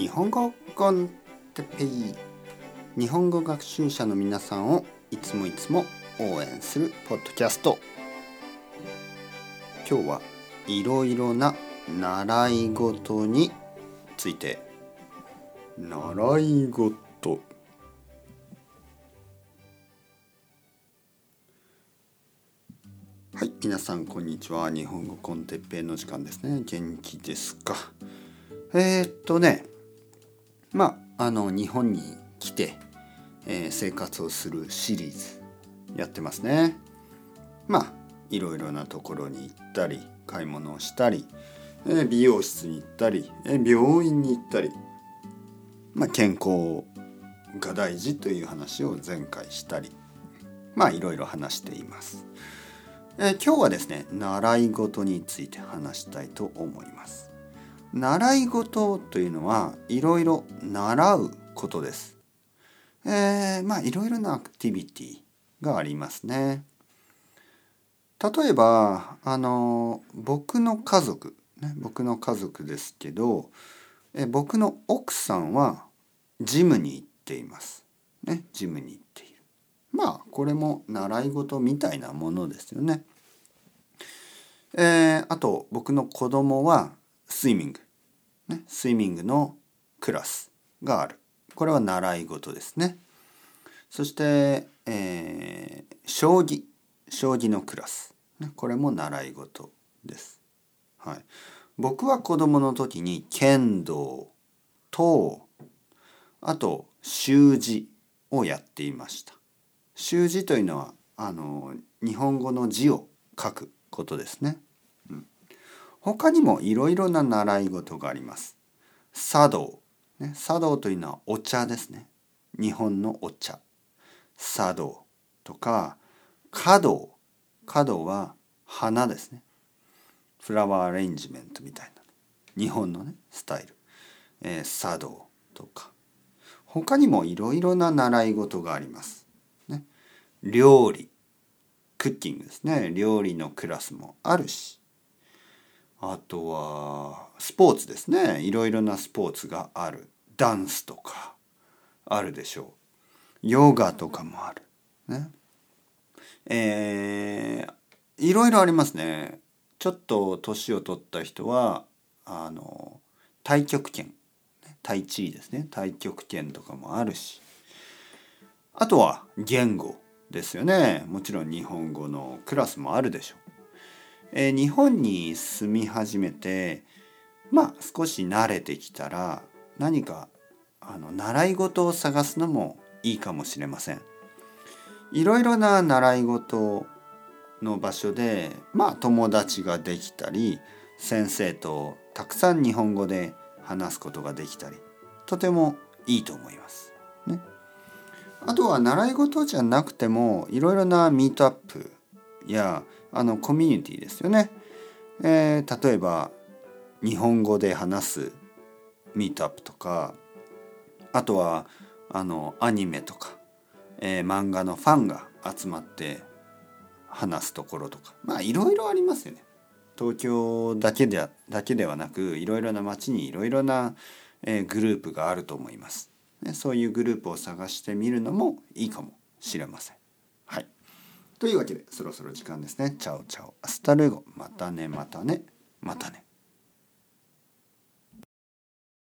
日本語コンテペイ日本語学習者の皆さんをいつもいつも応援するポッドキャスト。今日はいろいろな習い事について。習い事。はい皆さんこんにちは。日本語コンテッペイの時間ですね。元気ですか？えー、っとね。まああの日本に来て、えー、生活をするシリーズやってますね。まあいろいろなところに行ったり買い物をしたり、えー、美容室に行ったり、えー、病院に行ったりまあ健康が大事という話を前回したりまあいろいろ話しています。え今日はですね習い事について話したいと思います。習い事というのはいろいろ習うことですえー、まあいろいろなアクティビティがありますね例えばあの僕の家族、ね、僕の家族ですけどえ僕の奥さんはジムに行っています。ね、ジムに行っている。まあこれも習い事みたいなものですよね。えー、あと僕の子供はスイミング、ね、スイミングのクラスがある。これは習い事ですね。そして、えー、将棋。将棋のクラス、ね、これも習い事です、はい、僕は子供の時に剣道とあと習字をやっていました。習字というのはあの日本語の字を書くことですね。他にもいろいろな習い事があります。茶道、ね、茶道というのはお茶ですね。日本のお茶。茶道とか華道。華道は花ですね。フラワーアレンジメントみたいな。日本のね、スタイル。えー、茶道とか。他にもいろいろな習い事があります。ね、料理。クッキングですね料理のクラスもあるしあとはスポーツですね。いろいろなスポーツがある。ダンスとかあるでしょう。ヨガとかもある。ね。えー、いろいろありますね。ちょっと年を取った人はあの太極拳。太地ですね。太極拳とかもあるし。あとは言語ですよね。もちろん日本語のクラスもあるでしょう、えー、日本に住み始めてまあ少し慣れてきたら何かあの習い事を探すのもいいかもしれませんいろいろな習い事の場所でまあ友達ができたり先生とたくさん日本語で話すことができたりとてもいいと思います。ね、あとは習い事じゃなくてもいろいろなミートアップやあのコミュニティですよね。えー、例えば日本語で話すミートアップとかあとはあのアニメとか、えー、漫画のファンが集まって話すところとかまあいろいろありますよね。東京だけでだけではなくいろいろな街にいろいろな、えー、グループがあると思います。ね、そういうグループを探してみるのもいいかもしれません。というわけでそろそろ時間ですね。 Chao chao。Hasta luego。またねまたねまたね。